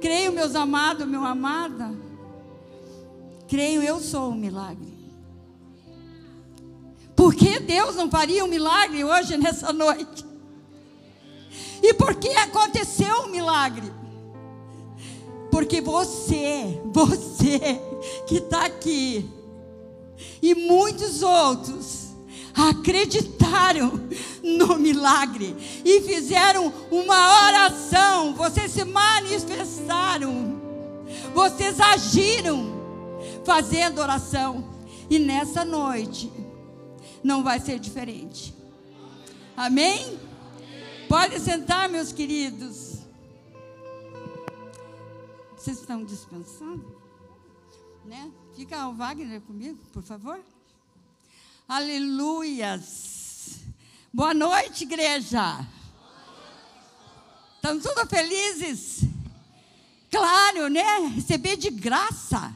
Creio, meus amados, meu amada. Creio, eu sou o milagre. Por que Deus não faria um milagre hoje, nessa noite? E por que aconteceu o um milagre? Porque você, você que está aqui, e muitos outros, acreditaram no milagre e fizeram uma oração. Vocês se manifestaram, vocês agiram fazendo oração. E nessa noite não vai ser diferente. Amém? Pode sentar, meus queridos. Vocês estão dispensando? Né? Fica o Wagner comigo, por favor. Aleluias. Boa noite, igreja. Estão todos felizes? Claro, né? Receber de graça.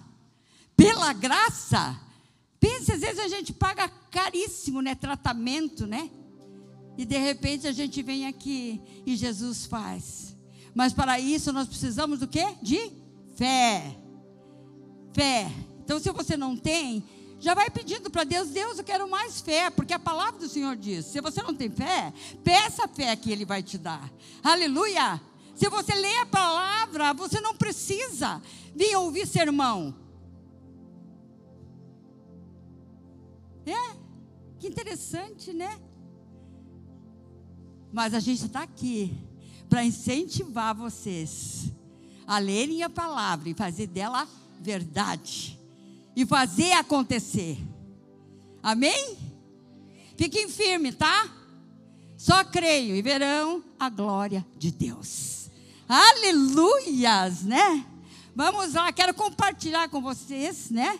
Pela graça. Pense, às vezes a gente paga caríssimo, né? Tratamento, né? E de repente a gente vem aqui e Jesus faz. Mas para isso nós precisamos do quê? De fé. Fé. Então, se você não tem, já vai pedindo para Deus, Deus, eu quero mais fé, porque a palavra do Senhor diz: se você não tem fé, peça a fé que Ele vai te dar. Aleluia! Se você lê a palavra, você não precisa vir ouvir sermão. É, que interessante, né? Mas a gente está aqui para incentivar vocês a lerem a palavra e fazer dela verdade e fazer acontecer. Amém? Fiquem firmes, tá? Só creio e verão a glória de Deus. Aleluias, né? Vamos lá, quero compartilhar com vocês, né?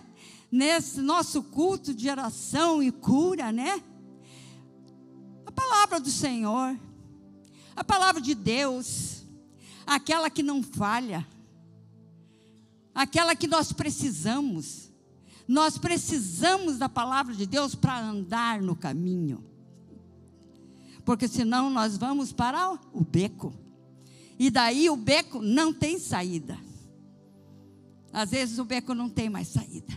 Nesse nosso culto de oração e cura, né? A palavra do Senhor, a palavra de Deus, aquela que não falha, aquela que nós precisamos. Nós precisamos da palavra de Deus para andar no caminho. Porque senão nós vamos para o beco. E daí o beco não tem saída. Às vezes o beco não tem mais saída.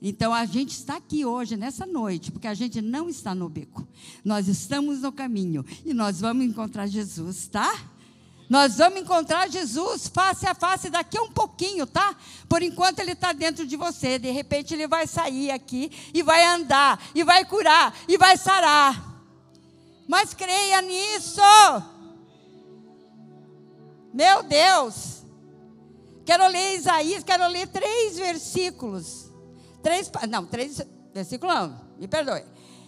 Então a gente está aqui hoje, nessa noite, porque a gente não está no beco. Nós estamos no caminho e nós vamos encontrar Jesus, tá? Nós vamos encontrar Jesus face a face daqui a um pouquinho, tá? Por enquanto ele está dentro de você. De repente ele vai sair aqui e vai andar, e vai curar, e vai sarar. Mas creia nisso. Meu Deus. Quero ler Isaías, quero ler três versículos. Três, não, três versículos não, me perdoe.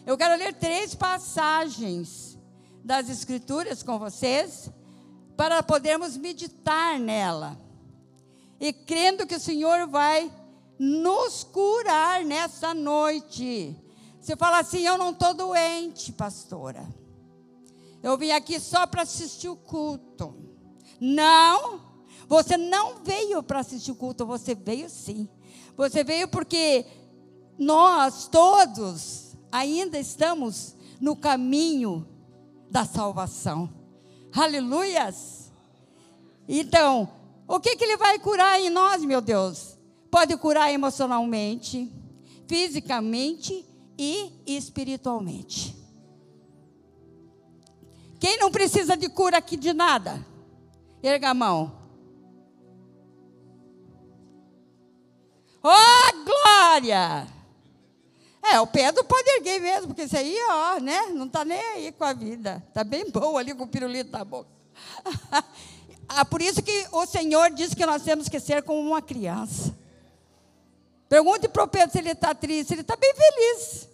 Eu quero ler três passagens das Escrituras com vocês para podermos meditar nela. E crendo que o Senhor vai nos curar nessa noite. Você fala assim: Eu não estou doente, pastora. Eu vim aqui só para assistir o culto. Não, você não veio para assistir o culto, você veio sim. Você veio porque nós todos ainda estamos no caminho da salvação. Aleluias! Então, o que, que ele vai curar em nós, meu Deus? Pode curar emocionalmente, fisicamente e espiritualmente. Quem não precisa de cura aqui de nada? Erga a mão. Oh, glória! É, o Pedro pode erguer mesmo, porque isso aí, ó, né? Não está nem aí com a vida. Está bem bom ali com o pirulito da boca. ah, por isso que o Senhor diz que nós temos que ser como uma criança. Pergunte para o Pedro se ele está triste. Ele está bem feliz.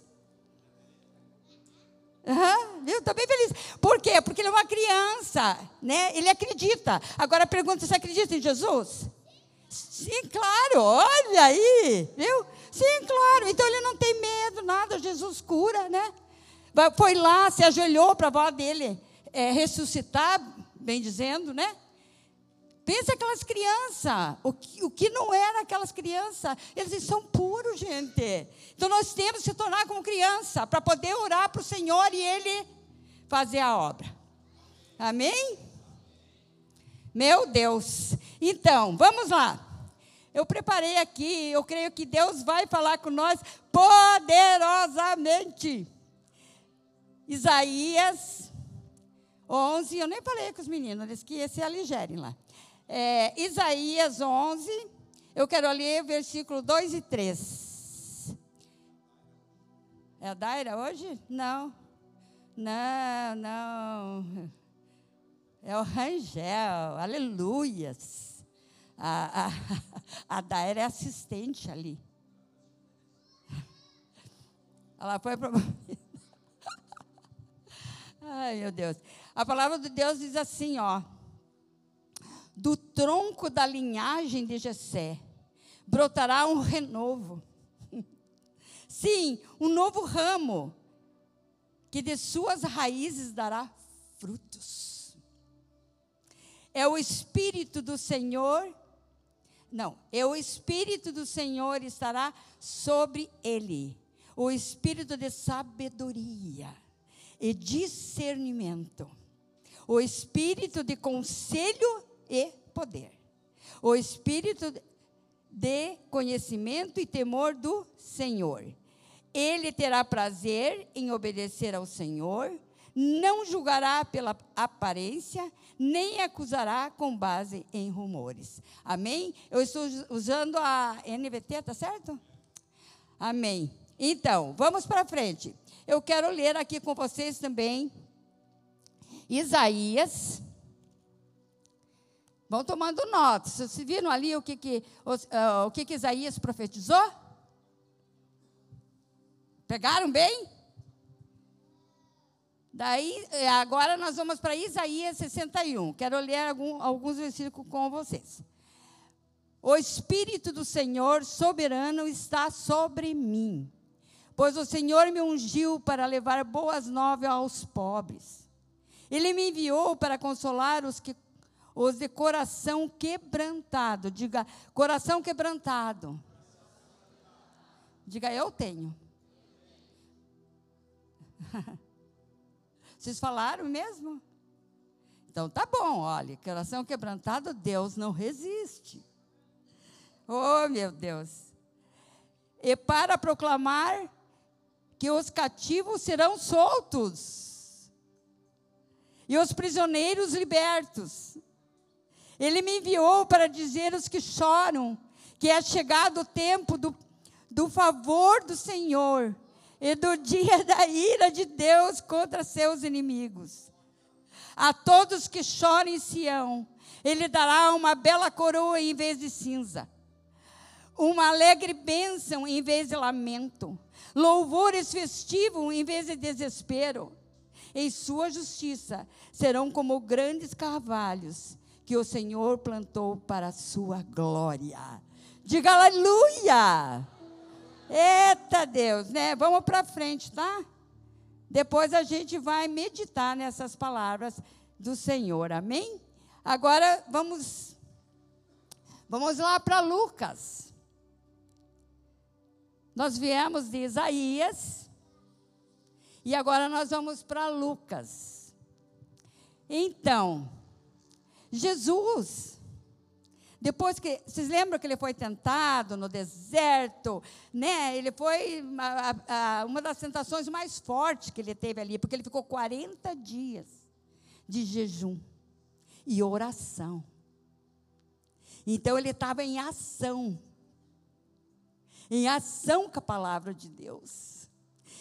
Uhum, viu? Está bem feliz. Por quê? Porque ele é uma criança, né? Ele acredita. Agora pergunta se acredita em Jesus? Sim, claro. Olha aí, viu? Sim, claro. Então ele não tem. Jesus cura, né? Foi lá, se ajoelhou para a avó dele é, ressuscitar, bem dizendo, né? Pensa aquelas crianças, o que, o que não era aquelas crianças, eles são puros, gente. Então nós temos que se tornar como criança, para poder orar para o Senhor e Ele fazer a obra. Amém? Meu Deus. Então, vamos lá. Eu preparei aqui, eu creio que Deus vai falar com nós poderosamente. Isaías 11, eu nem falei com os meninos, eles que se aligerem lá. É, Isaías 11, eu quero ler versículo 2 e 3. É a Daira hoje? Não. Não, não. É o Rangel, aleluias. A, a, Daira é assistente ali. Ela foi para. Ai, meu Deus. A palavra de Deus diz assim, ó. Do tronco da linhagem de Jessé brotará um renovo. Sim, um novo ramo que de suas raízes dará frutos. É o espírito do Senhor não, é o Espírito do Senhor estará sobre ele, o Espírito de sabedoria e discernimento, o espírito de conselho e poder, o espírito de conhecimento e temor do Senhor. Ele terá prazer em obedecer ao Senhor, não julgará pela aparência, nem acusará com base em rumores. Amém? Eu estou usando a NVT, tá certo? Amém. Então, vamos para frente eu quero ler aqui com vocês também Isaías. Vão tomando notas. Vocês viram ali o que, que, uh, o que, que Isaías profetizou? Pegaram bem? Daí, eh, agora nós vamos para Isaías 61. Quero ler algum, alguns versículos com vocês. O Espírito do Senhor soberano está sobre mim pois o Senhor me ungiu para levar boas novas aos pobres. Ele me enviou para consolar os que os de coração quebrantado. Diga, coração quebrantado. Diga, eu tenho. Vocês falaram mesmo? Então tá bom, olha, coração quebrantado, Deus não resiste. Oh, meu Deus. E para proclamar que os cativos serão soltos e os prisioneiros libertos. Ele me enviou para dizer aos que choram que é chegado o tempo do, do favor do Senhor e do dia da ira de Deus contra seus inimigos. A todos que choram em Sião, Ele dará uma bela coroa em vez de cinza, uma alegre bênção em vez de lamento louvores festivos em vez de desespero. Em sua justiça serão como grandes carvalhos que o Senhor plantou para a sua glória. Diga aleluia! Eita Deus, né? Vamos para frente, tá? Depois a gente vai meditar nessas palavras do Senhor. Amém? Agora vamos vamos lá para Lucas. Nós viemos de Isaías e agora nós vamos para Lucas. Então, Jesus, depois que vocês lembram que ele foi tentado no deserto, né? Ele foi a, a, uma das tentações mais fortes que ele teve ali, porque ele ficou 40 dias de jejum e oração. Então ele estava em ação em ação com a palavra de Deus.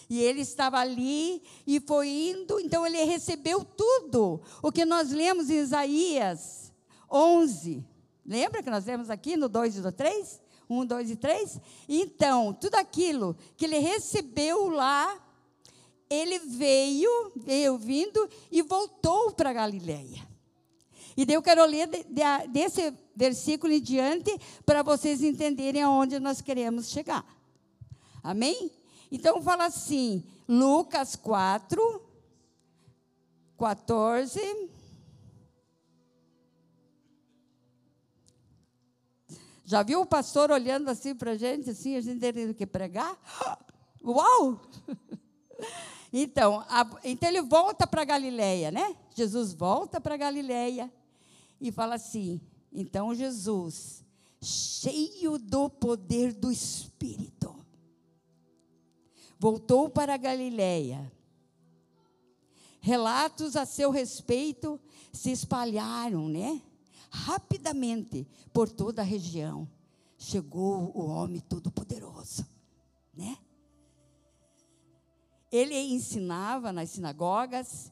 E ele estava ali e foi indo, então ele recebeu tudo o que nós lemos em Isaías 11. Lembra que nós lemos aqui no 2 e no 3? 1, 2 e 3? Então, tudo aquilo que ele recebeu lá, ele veio, veio vindo e voltou para Galiléia. E daí eu quero ler de, de, desse versículo em diante para vocês entenderem aonde nós queremos chegar. Amém? Então fala assim, Lucas 4, 14. Já viu o pastor olhando assim para a gente, assim, a gente tendo que pregar? Uau! Então, a, então ele volta para Galileia, né? Jesus volta para Galileia. e fala assim: então Jesus, cheio do poder do Espírito, voltou para a Galiléia. Relatos a seu respeito se espalharam, né? Rapidamente por toda a região. Chegou o homem todo-poderoso, né? Ele ensinava nas sinagogas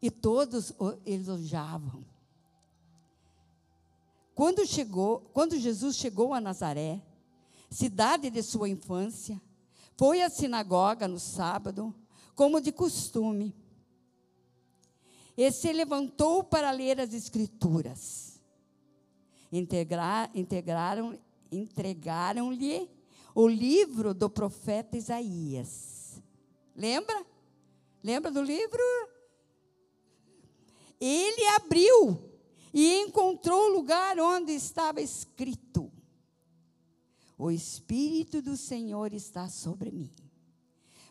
e todos elogiavam. Quando chegou, quando Jesus chegou a Nazaré, cidade de sua infância, foi à sinagoga no sábado, como de costume. E se levantou para ler as escrituras. Integrar, integraram, entregaram-lhe o livro do profeta Isaías. Lembra? Lembra do livro? Ele abriu e encontrou o lugar onde estava escrito: O Espírito do Senhor está sobre mim,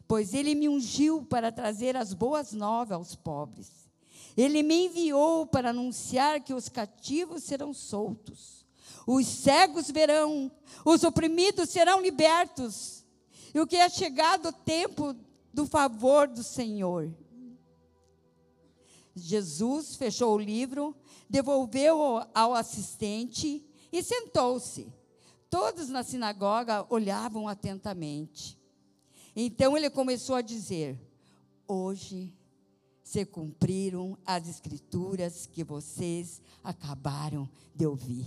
pois ele me ungiu para trazer as boas novas aos pobres. Ele me enviou para anunciar que os cativos serão soltos, os cegos verão, os oprimidos serão libertos, e o que é chegado o tempo do favor do Senhor. Jesus fechou o livro, devolveu ao assistente e sentou-se. Todos na sinagoga olhavam atentamente. Então ele começou a dizer: Hoje se cumpriram as escrituras que vocês acabaram de ouvir.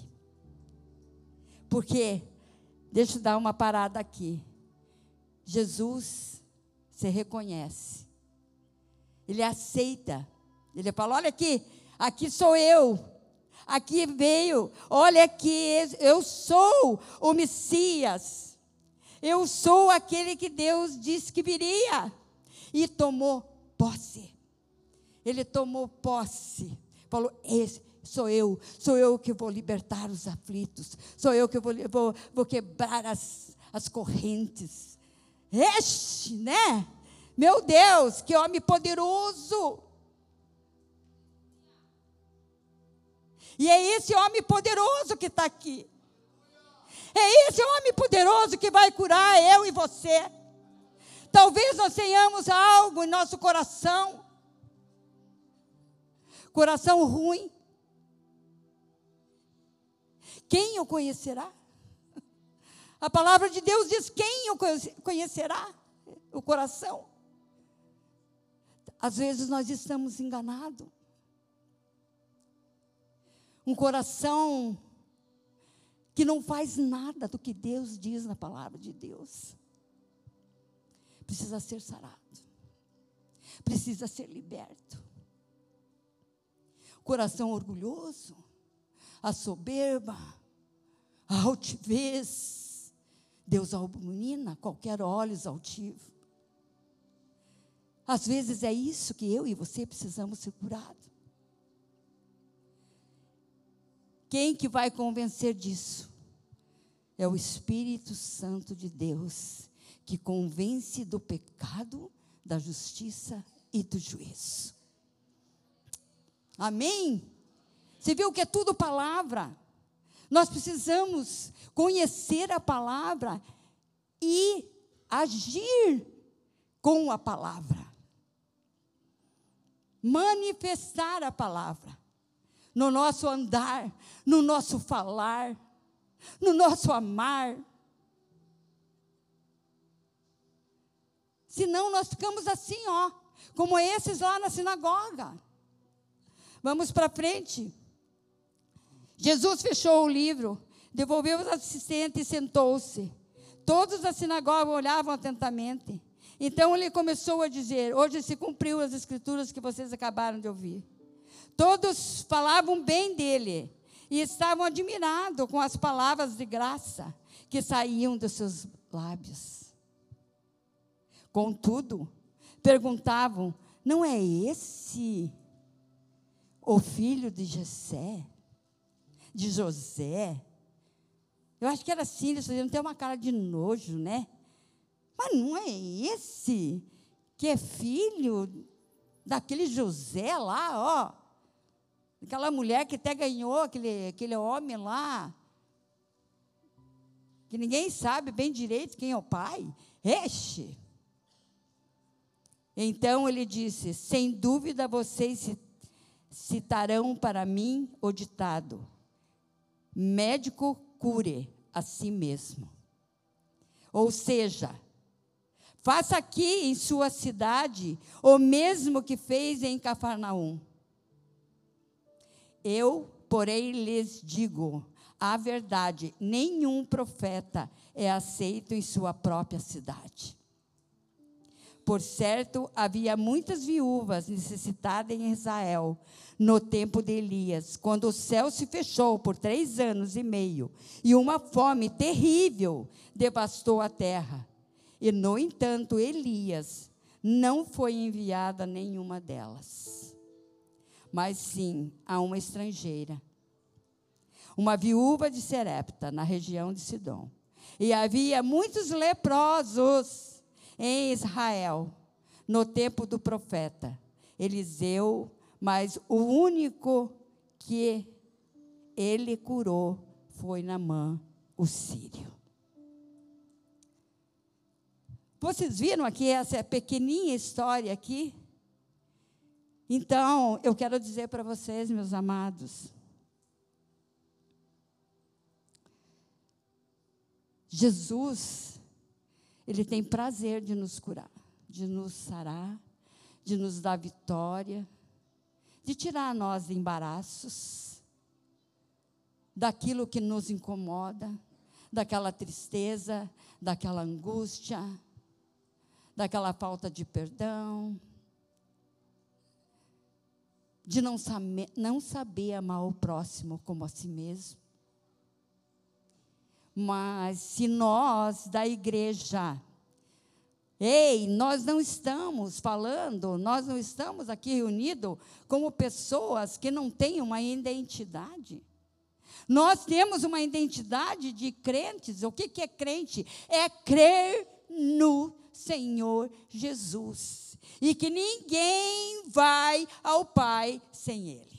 Porque, deixa eu dar uma parada aqui. Jesus se reconhece, ele aceita ele falou: Olha aqui, aqui sou eu. Aqui veio, olha aqui, eu sou o Messias. Eu sou aquele que Deus disse que viria. E tomou posse. Ele tomou posse. Falou: Esse sou eu, sou eu que vou libertar os aflitos, sou eu que vou, vou, vou quebrar as, as correntes. Este, né? Meu Deus, que homem poderoso! E é esse homem poderoso que está aqui. É esse homem poderoso que vai curar eu e você. Talvez nós tenhamos algo em nosso coração, coração ruim. Quem o conhecerá? A palavra de Deus diz: quem o conhecerá? O coração. Às vezes nós estamos enganados um coração que não faz nada do que Deus diz na palavra de Deus. Precisa ser sarado. Precisa ser liberto. Coração orgulhoso, a soberba, a altivez. Deus abomina qualquer olhos altivo. Às vezes é isso que eu e você precisamos ser curados. Quem que vai convencer disso? É o Espírito Santo de Deus, que convence do pecado, da justiça e do juízo. Amém? Você viu que é tudo palavra. Nós precisamos conhecer a palavra e agir com a palavra. Manifestar a palavra no nosso andar, no nosso falar, no nosso amar. Senão nós ficamos assim, ó, como esses lá na sinagoga. Vamos para frente. Jesus fechou o livro, devolveu os assistentes e sentou-se. Todos da sinagoga olhavam atentamente. Então ele começou a dizer: Hoje se cumpriu as escrituras que vocês acabaram de ouvir. Todos falavam bem dele e estavam admirados com as palavras de graça que saíam dos seus lábios. Contudo, perguntavam: não é esse o filho de Jessé? De José? Eu acho que era assim, eles não tem uma cara de nojo, né? Mas não é esse que é filho daquele José lá, ó Aquela mulher que até ganhou aquele, aquele homem lá, que ninguém sabe bem direito quem é o pai. Este. Então ele disse: Sem dúvida vocês citarão para mim o ditado: médico cure a si mesmo. Ou seja, faça aqui em sua cidade o mesmo que fez em Cafarnaum. Eu, porém, lhes digo a verdade: nenhum profeta é aceito em sua própria cidade. Por certo, havia muitas viúvas necessitadas em Israel no tempo de Elias, quando o céu se fechou por três anos e meio e uma fome terrível devastou a terra. E, no entanto, Elias não foi enviado a nenhuma delas, mas sim a uma estrangeira, uma viúva de Serepta, na região de Sidom. E havia muitos leprosos em Israel, no tempo do profeta Eliseu, mas o único que ele curou foi Namã, o sírio. Vocês viram aqui essa pequenininha história aqui? Então, eu quero dizer para vocês, meus amados, Jesus ele tem prazer de nos curar, de nos sarar, de nos dar vitória, de tirar nós de embaraços, daquilo que nos incomoda, daquela tristeza, daquela angústia, daquela falta de perdão, de não saber, não saber amar o próximo como a si mesmo. Mas se nós da igreja, ei, nós não estamos falando, nós não estamos aqui reunidos como pessoas que não têm uma identidade. Nós temos uma identidade de crentes. O que, é crente? É crer no Senhor Jesus. E que ninguém vai ao Pai sem Ele.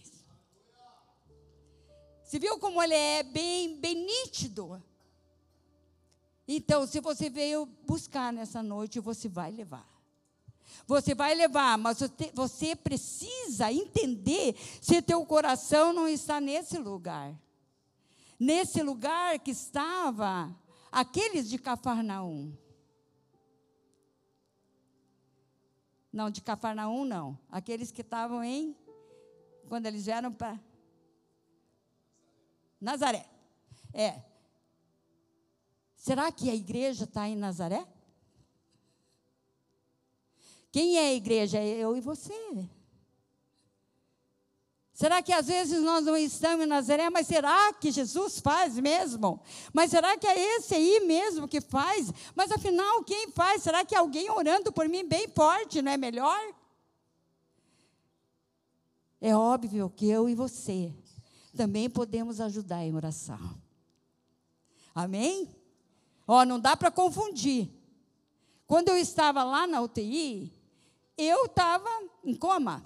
Você viu como ele é bem, bem nítido? Então, se você veio buscar nessa noite, você vai levar. Você vai levar, mas você precisa entender se teu coração não está nesse lugar. Nesse lugar que estava aqueles de Cafarnaum. Não, de Cafarnaum não. Aqueles que estavam em. Quando eles vieram para. Nazaré. É. Será que a igreja está em Nazaré? Quem é a igreja? É eu e você. Será que às vezes nós não estamos em Nazaré, mas será que Jesus faz mesmo? Mas será que é esse aí mesmo que faz? Mas afinal, quem faz? Será que alguém orando por mim bem forte não é melhor? É óbvio que eu e você também podemos ajudar em oração. Amém? Ó, não dá para confundir. Quando eu estava lá na UTI, eu estava em coma.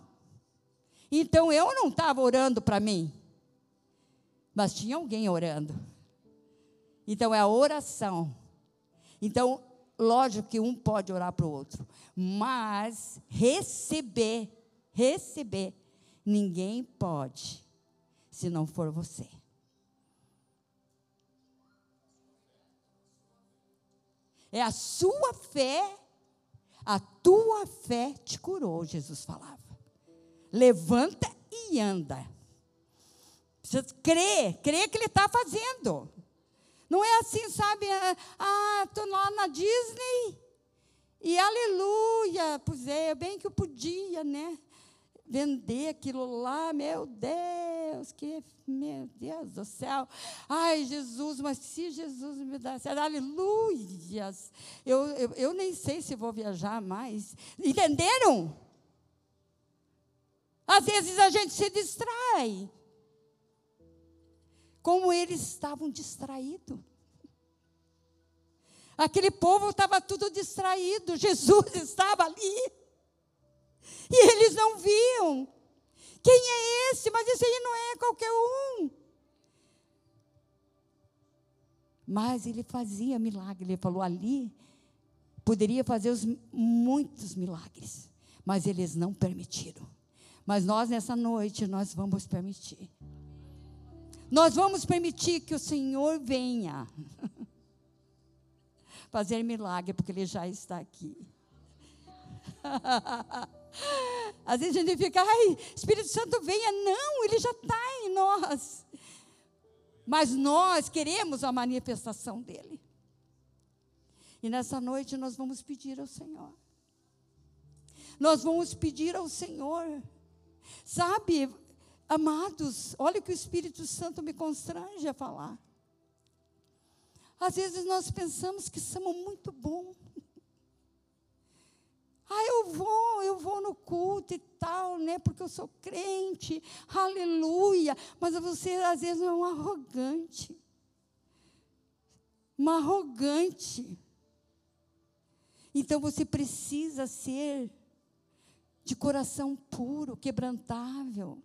Então eu não estava orando para mim, mas tinha alguém orando. Então é a oração. Então, lógico que um pode orar para o outro, mas receber, receber, ninguém pode, se não for você. É a sua fé, a tua fé te curou, Jesus falava. Levanta e anda. Precisa crer, crer que Ele está fazendo. Não é assim, sabe? Ah, estou lá na Disney e aleluia. Pois é, bem que eu podia, né? Vender aquilo lá, meu Deus, que, meu Deus do céu. Ai, Jesus, mas se Jesus me dá certo, aleluias. Eu, eu, eu nem sei se vou viajar mais. Entenderam? Às vezes a gente se distrai. Como eles estavam distraídos. Aquele povo estava tudo distraído. Jesus estava ali. E eles não viam. Quem é esse? Mas esse aí não é qualquer um. Mas ele fazia milagre. Ele falou ali, poderia fazer os, muitos milagres, mas eles não permitiram. Mas nós, nessa noite, nós vamos permitir. Nós vamos permitir que o Senhor venha fazer milagre, porque Ele já está aqui. Às vezes a gente fica, ai, Espírito Santo venha. Não, Ele já está em nós. Mas nós queremos a manifestação dEle. E nessa noite nós vamos pedir ao Senhor. Nós vamos pedir ao Senhor. Sabe, amados, olha o que o Espírito Santo me constrange a falar. Às vezes nós pensamos que somos muito bons. Ah, eu vou, eu vou no culto e tal, né? Porque eu sou crente, aleluia. Mas você às vezes é um arrogante. Uma arrogante. Então você precisa ser de coração puro, quebrantável.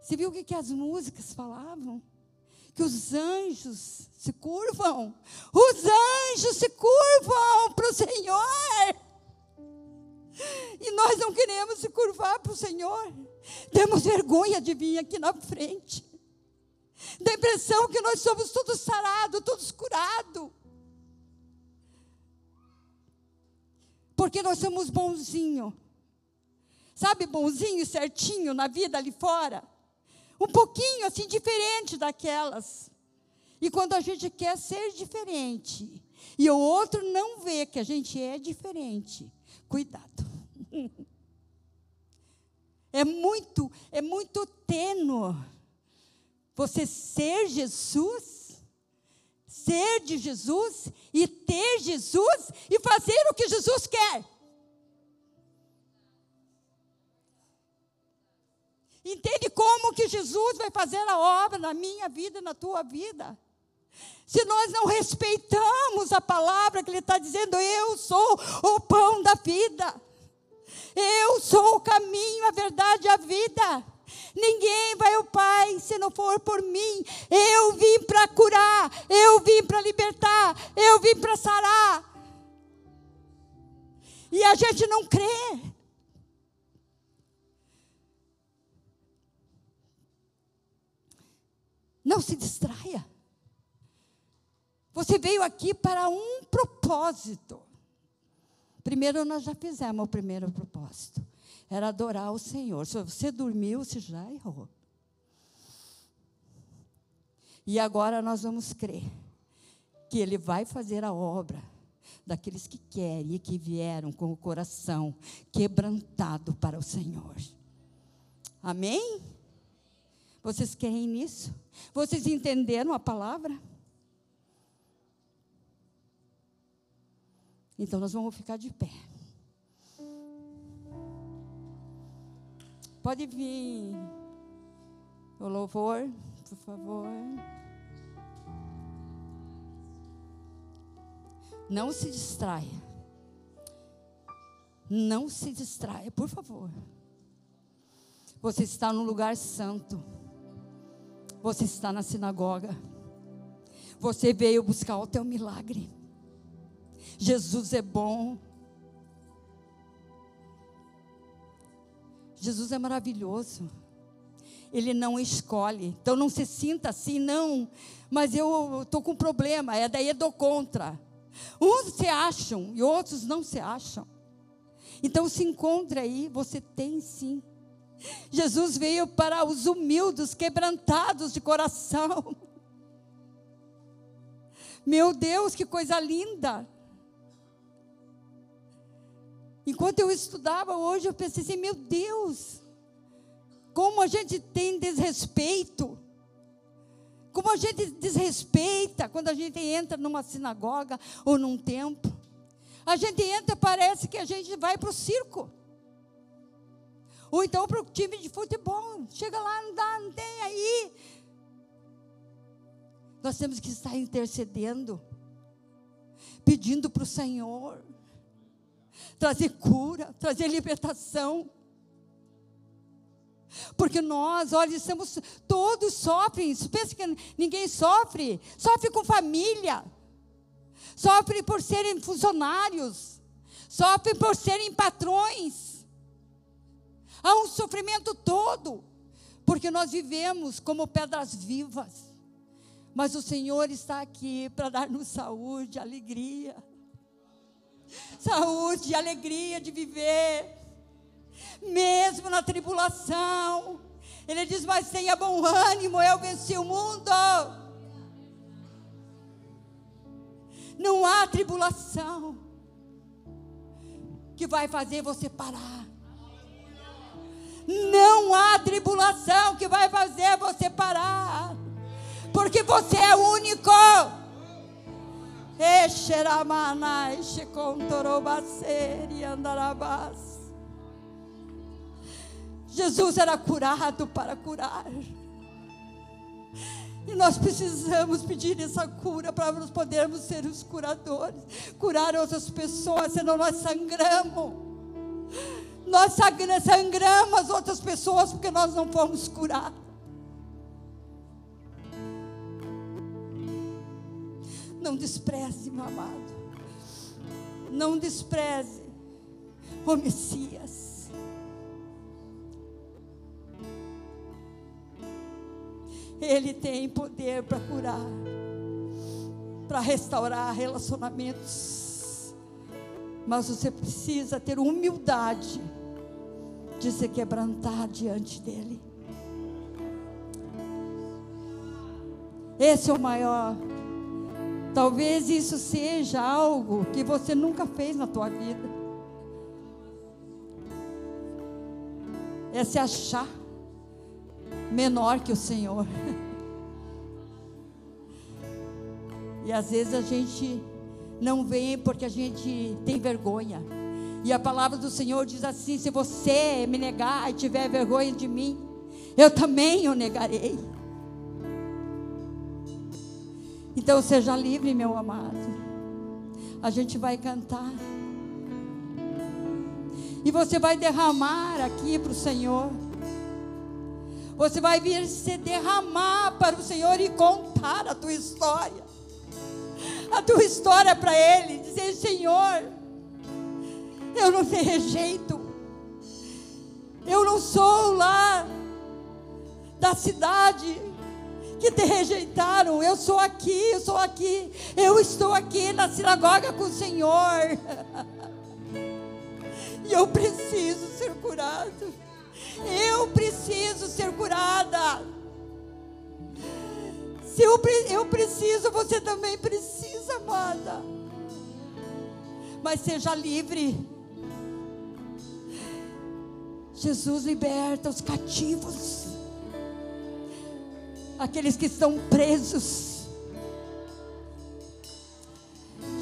Você viu o que, que as músicas falavam? Que os anjos se curvam. Os anjos se curvam para o Senhor. E nós não queremos se curvar para o Senhor. Temos vergonha de vir aqui na frente. Dá a impressão que nós somos todos sarados, todos curados. Porque nós somos bonzinho. Sabe, bonzinho, certinho na vida ali fora. Um pouquinho assim diferente daquelas. E quando a gente quer ser diferente, e o outro não vê que a gente é diferente, cuidado. É muito, é muito tênue você ser Jesus, ser de Jesus e ter Jesus e fazer o que Jesus quer. Entende como que Jesus vai fazer a obra na minha vida e na tua vida? Se nós não respeitamos a palavra que Ele está dizendo, eu sou o pão da vida. Eu sou o caminho, a verdade e a vida. Ninguém vai ao Pai se não for por mim. Eu vim para curar, eu vim para libertar, eu vim para sarar. E a gente não crê. Não se distraia. Você veio aqui para um propósito. Primeiro, nós já fizemos o primeiro propósito. Era adorar o Senhor. Se você dormiu, você já errou. E agora nós vamos crer que Ele vai fazer a obra daqueles que querem e que vieram com o coração quebrantado para o Senhor. Amém? Vocês querem nisso? Vocês entenderam a palavra? Então nós vamos ficar de pé. Pode vir o louvor, por favor. Não se distraia. Não se distraia, por favor. Você está no lugar santo. Você está na sinagoga. Você veio buscar o teu milagre. Jesus é bom. Jesus é maravilhoso. Ele não escolhe. Então não se sinta assim, não. Mas eu estou com problema. É daí eu dou contra. Uns se acham e outros não se acham. Então se encontra aí, você tem sim. Jesus veio para os humildes, quebrantados de coração. Meu Deus, que coisa linda! Enquanto eu estudava hoje, eu pensei assim: meu Deus, como a gente tem desrespeito. Como a gente desrespeita quando a gente entra numa sinagoga ou num templo. A gente entra, parece que a gente vai para o circo. Ou então para o time de futebol. Chega lá, não dá, não tem aí. Nós temos que estar intercedendo, pedindo para o Senhor trazer cura, trazer libertação. Porque nós, olha, estamos, todos sofrem. Pensa que ninguém sofre. Sofre com família. Sofre por serem funcionários. Sofre por serem patrões. Há um sofrimento todo. Porque nós vivemos como pedras vivas. Mas o Senhor está aqui para dar-nos saúde, alegria. Saúde, alegria de viver mesmo na tribulação. Ele diz: Mas tenha bom ânimo, eu venci o mundo. Não há tribulação que vai fazer você parar. Não há tribulação que vai fazer você parar. Porque você é único. Jesus era curado para curar. E nós precisamos pedir essa cura para nós podermos ser os curadores, curar outras pessoas, senão nós sangramos. Nós sangramos as outras pessoas porque nós não fomos curados. Não despreze, meu amado. Não despreze o Messias. Ele tem poder para curar, para restaurar relacionamentos. Mas você precisa ter humildade de se quebrantar diante dEle. Esse é o maior. Talvez isso seja algo que você nunca fez na tua vida. É se achar menor que o Senhor. E às vezes a gente não vem porque a gente tem vergonha. E a palavra do Senhor diz assim: se você me negar e tiver vergonha de mim, eu também o negarei. Então seja livre, meu amado. A gente vai cantar. E você vai derramar aqui para o Senhor. Você vai vir se derramar para o Senhor e contar a tua história. A tua história para Ele. Dizer: Senhor, eu não te rejeito. Eu não sou lá da cidade que te rejeitaram. Eu sou aqui, eu sou aqui. Eu estou aqui na sinagoga com o Senhor. E eu preciso ser curado. Eu preciso ser curada. Se eu, eu preciso, você também precisa, amada. Mas seja livre. Jesus liberta os cativos, aqueles que estão presos.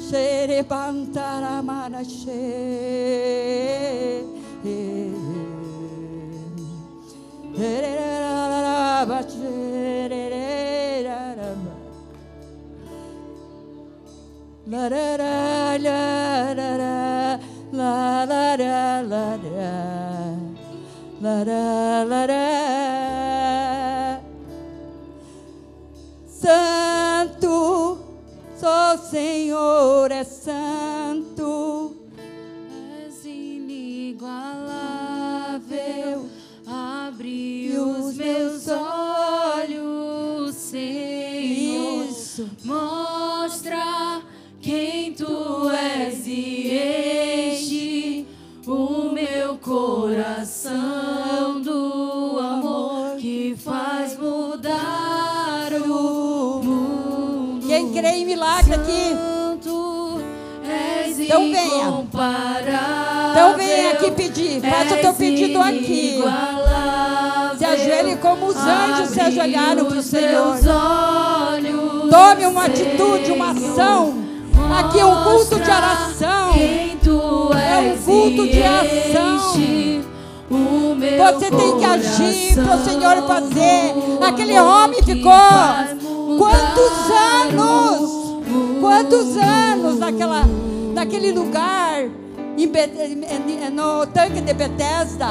Xerebantaramana xere. La la la la la la la la la la la la la Santo, só o Senhor é santo. És inigualável, abre os meus olhos, Senhor. Isso. Mostra quem tu és e enche o meu coração do amor que faz mudar o crê em milagre aqui? Então venha. Então vem aqui pedir. Faça o teu pedido aqui. Se ajoelhe como os anjos se ajoelharam para o Senhor. Tome uma atitude, uma ação. Aqui é um culto de oração. É um culto de ação. Você tem que agir para o Senhor fazer. Aquele homem ficou quantos anos? Quantos anos naquela, naquele lugar no tanque de Bethesda?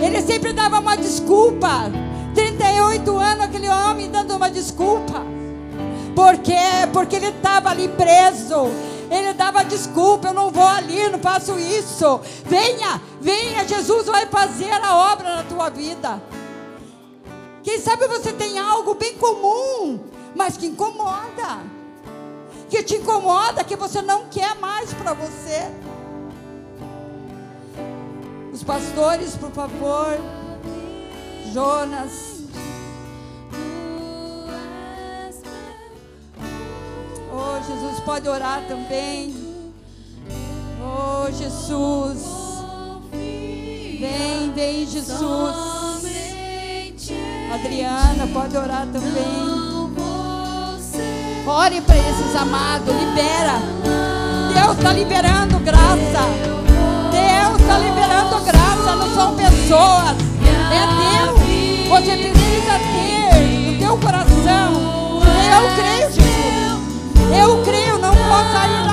Ele sempre dava uma desculpa. 38 anos aquele homem dando uma desculpa. Por quê? Porque ele estava ali preso. Ele dava desculpa, eu não vou ali, não faço isso. Venha, venha, Jesus vai fazer a obra na tua vida. Quem sabe você tem algo bem comum, mas que incomoda. Que te incomoda, que você não quer mais para você. Os pastores, por favor. Jonas. Oh, Jesus pode orar também. Oh, Jesus. Vem, vem, Jesus. Adriana pode orar também. Ore para esses amados, libera. Deus está liberando graça. Deus está liberando graça, não são pessoas. É Deus. Você precisa ter no teu coração. Eu creio, Jesus. Eu creio, não vou sair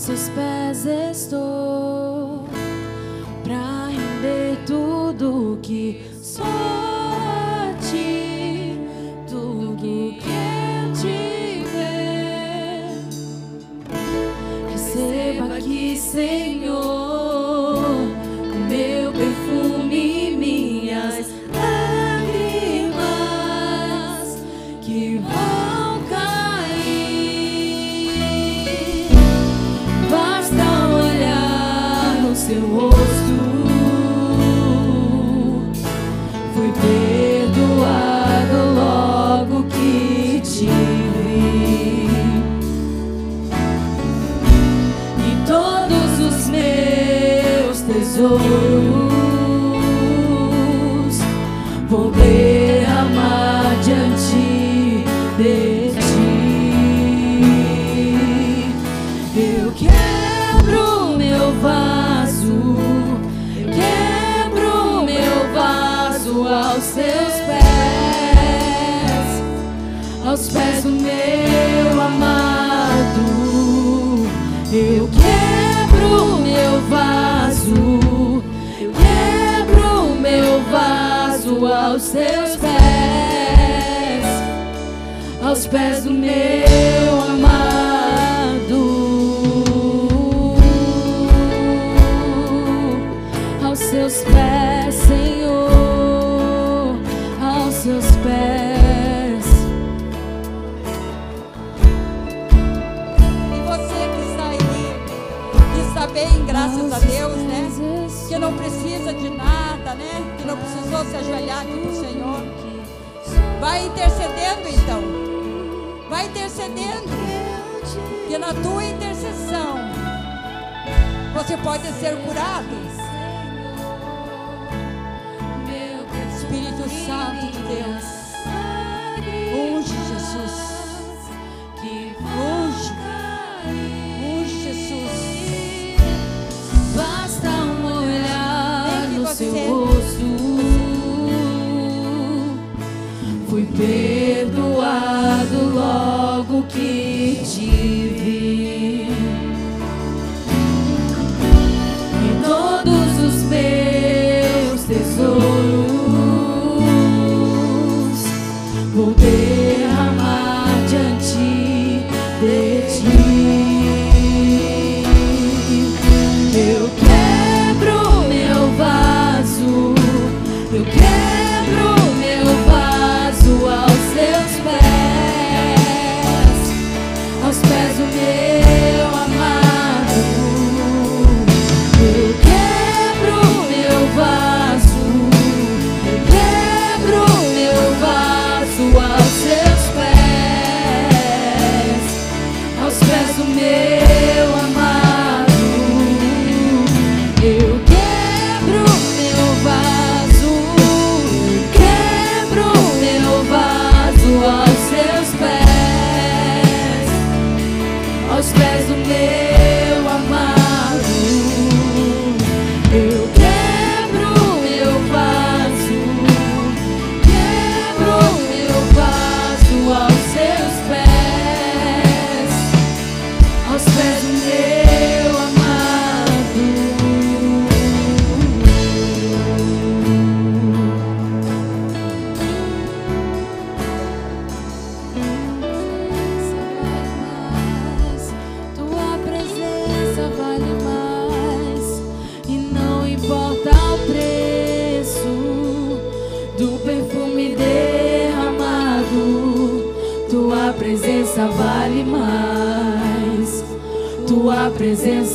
Aos seus pés estou pra render tudo que sou meus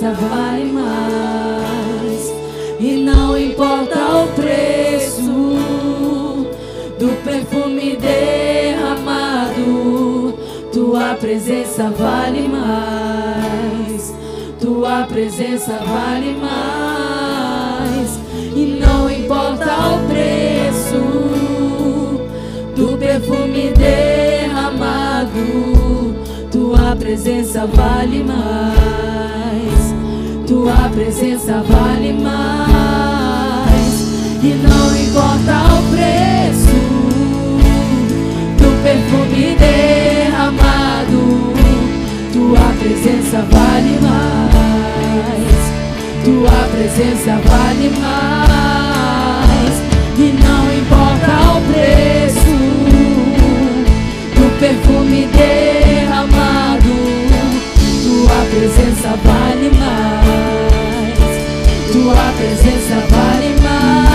graça vale mais. E não importa o preço do perfume derramado, tua presença vale mais. Tua presença vale mais. E não importa o preço do perfume derramado, tua presença vale mais presença vale mais. E não importa o preço do perfume derramado, tua presença vale mais. Tua presença vale mais. E não importa o preço do perfume derramado, tua presença vale mais. Tua presença vale mais.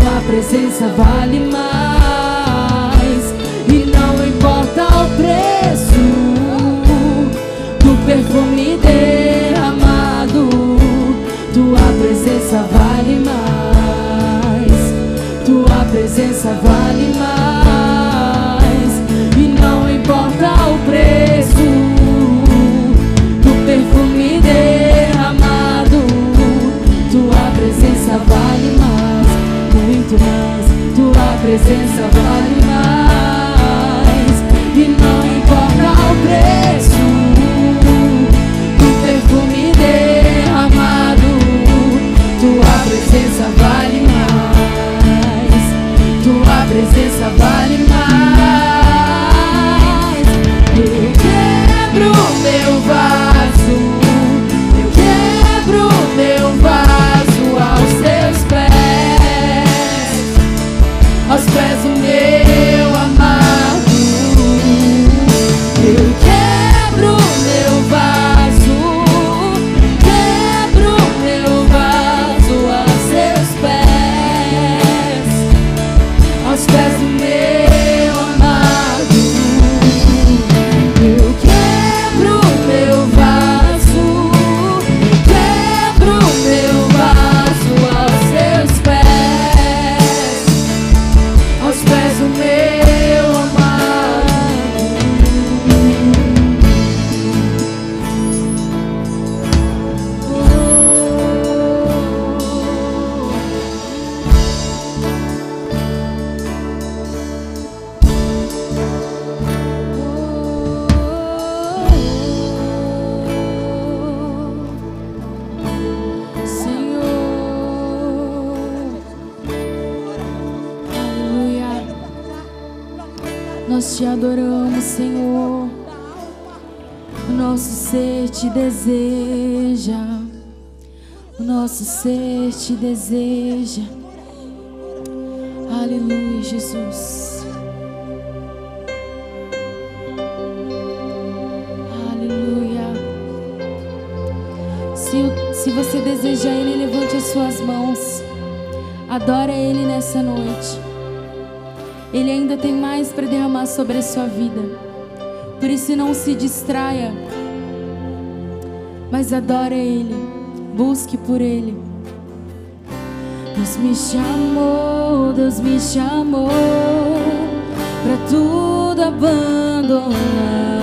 tua presença vale mais. E não importa o preço do perfume derramado, tua presença vale mais. Tua presença vale mais. Presença vale mais. E não importa o preço do perfume derramado. Tua presença vale mais. Tua presença vale mais. Nós te adoramos, Senhor. O nosso ser te deseja. O nosso ser te deseja. Aleluia, Jesus. Aleluia. Se, você deseja Ele, levante as suas mãos. Adora Ele nessa noite. Ele ainda tem mais para derramar sobre a sua vida. Por isso não se distraia. Mas adora Ele. Busque por Ele. Deus me chamou, Deus me chamou para tudo abandonar.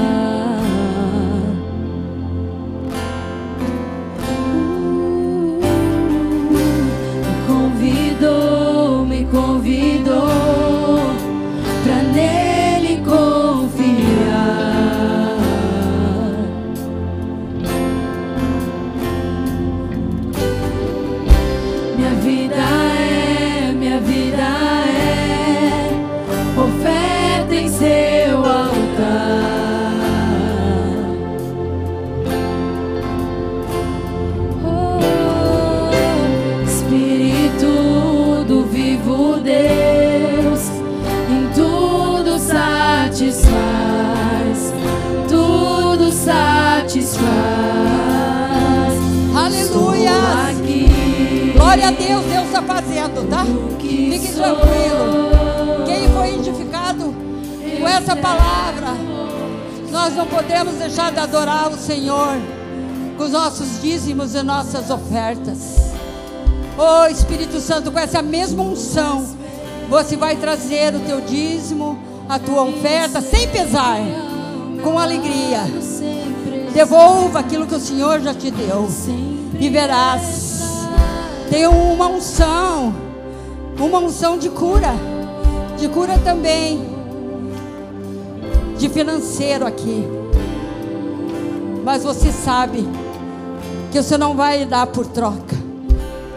Satisfaz. Aleluia. Glória a Deus, Deus está fazendo, tá? Fique tranquilo. Quem foi edificado com essa palavra, nós não podemos deixar de adorar o Senhor com os nossos dízimos e nossas ofertas. Oh Espírito Santo, com essa mesma unção, você vai trazer o teu dízimo, a tua oferta, sem pesar, com alegria. Devolva aquilo que o Senhor já te deu e verás. Tem uma unção, uma unção de cura, de cura também, de financeiro aqui. Mas você sabe que você não vai dar por troca,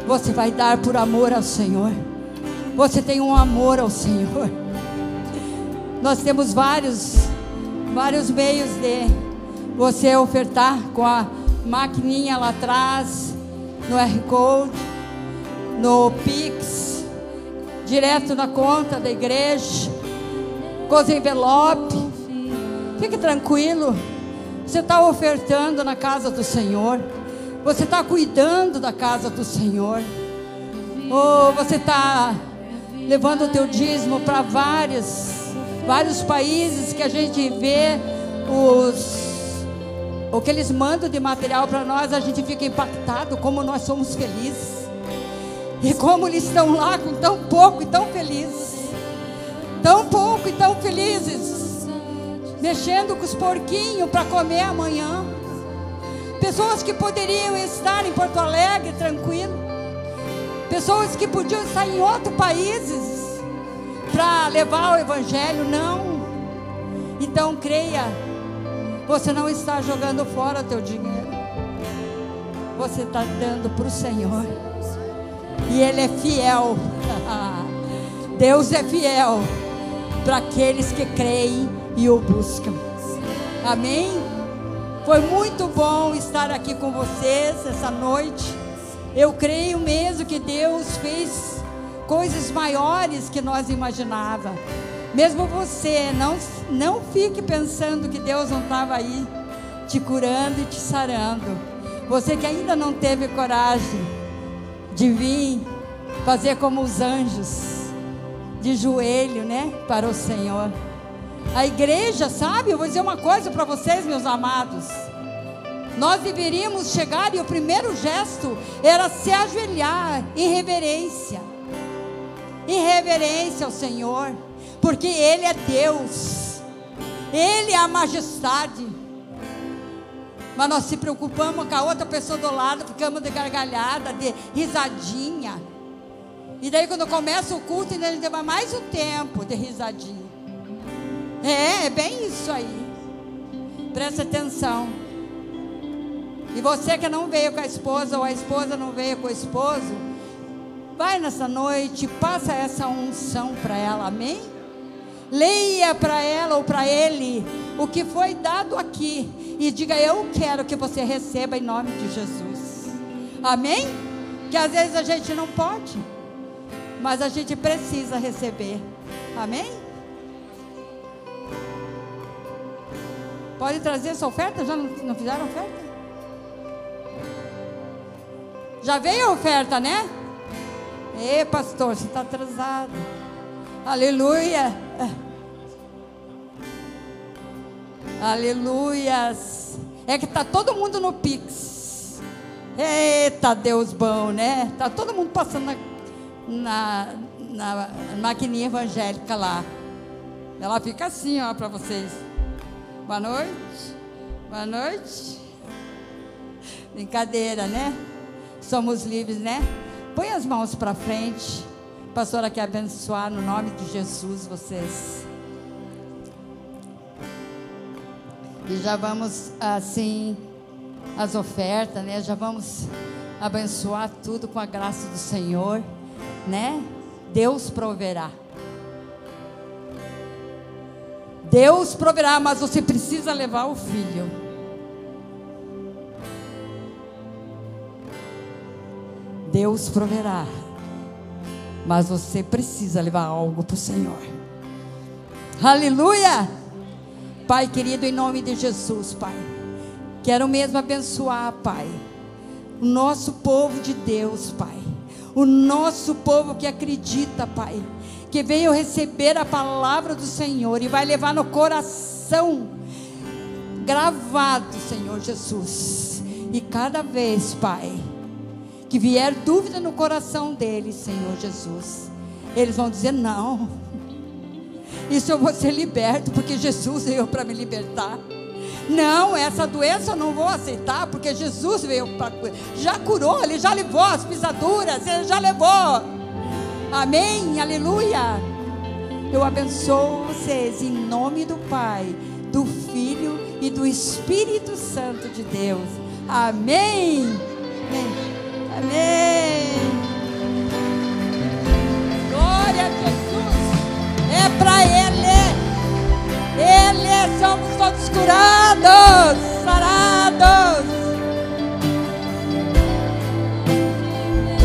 você vai dar por amor ao Senhor. Você tem um amor ao Senhor. Nós temos vários, vários meios de você ofertar com a maquininha lá atrás, no R Code, no Pix, direto na conta da igreja, com os envelope. Fique tranquilo. Você está ofertando na casa do Senhor. Você está cuidando da casa do Senhor. Ou você está levando o teu dízimo para vários, vários países que a gente vê os o que eles mandam de material para nós, a gente fica impactado como nós somos felizes. E como eles estão lá com tão pouco e tão felizes. Tão pouco e tão felizes. Mexendo com os porquinhos para comer amanhã. Pessoas que poderiam estar em Porto Alegre tranquilo. Pessoas que podiam estar em outros países levar o evangelho, não. Então creia, você não está jogando fora teu dinheiro. Você está dando para o Senhor. E Ele é fiel. Deus é fiel para aqueles que creem e o buscam. Amém? Foi muito bom estar aqui com vocês essa noite. Eu creio mesmo que Deus fez coisas maiores que nós imaginava. Mesmo você, não, não fique pensando que Deus não estava aí te curando e te sarando. Você que ainda não teve coragem de vir fazer como os anjos de joelho, né, para o Senhor. A igreja, sabe? Eu vou dizer uma coisa para vocês, meus amados. Nós deveríamos chegar e o primeiro gesto era se ajoelhar em reverência. Em reverência ao Senhor, porque Ele é Deus, Ele é a majestade. Mas nós se preocupamos com a outra pessoa do lado, ficamos de gargalhada, de risadinha. E daí quando começa o culto, ainda a gente vai mais um tempo de risadinha. É, é bem isso aí. Presta atenção. E você que não veio com a esposa, ou a esposa não veio com o esposo, vai nessa noite, passa essa unção para ela, amém? Leia para ela ou para ele o que foi dado aqui e diga: Eu quero que você receba em nome de Jesus, amém? Que às vezes a gente não pode mas a gente precisa receber. Amém? Pode trazer essa oferta? Já não, fizeram oferta? Já veio a oferta, né? Ê, pastor, você está atrasado. Aleluia. Aleluias. É que está todo mundo no Pix. Eita, Deus bom, né? Está todo mundo passando na na, na maquininha evangélica lá. Ela fica assim, ó, para vocês. Boa noite. Boa noite. Brincadeira, né? Somos livres, né? Põe as mãos para frente. Pastora quer abençoar no nome de Jesus vocês. E já vamos assim as ofertas, né? Já vamos abençoar tudo com a graça do Senhor né? Deus proverá. Deus proverá, mas você precisa levar o filho. Deus proverá, mas você precisa levar algo para o Senhor. Aleluia! Pai querido, em nome de Jesus, Pai, quero mesmo abençoar, Pai, o nosso povo de Deus, Pai o nosso povo que acredita, Pai, que veio receber a palavra do Senhor e vai levar no coração gravado, Senhor Jesus. E cada vez, Pai, que vier dúvida no coração deles, Senhor Jesus, eles vão dizer: não, isso eu vou ser liberto, porque Jesus veio para me libertar. Não, essa doença eu não vou aceitar, porque Jesus veio para já curou, ele já levou as pisaduras, ele já levou. Amém, aleluia. Eu abençoo vocês em nome do Pai, do Filho e do Espírito Santo de Deus. Amém. Amém. Amém. Glória a Jesus. É para Ele. Ele é, somos todos curados, sarados.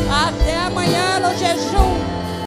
Até amanhã no jejum.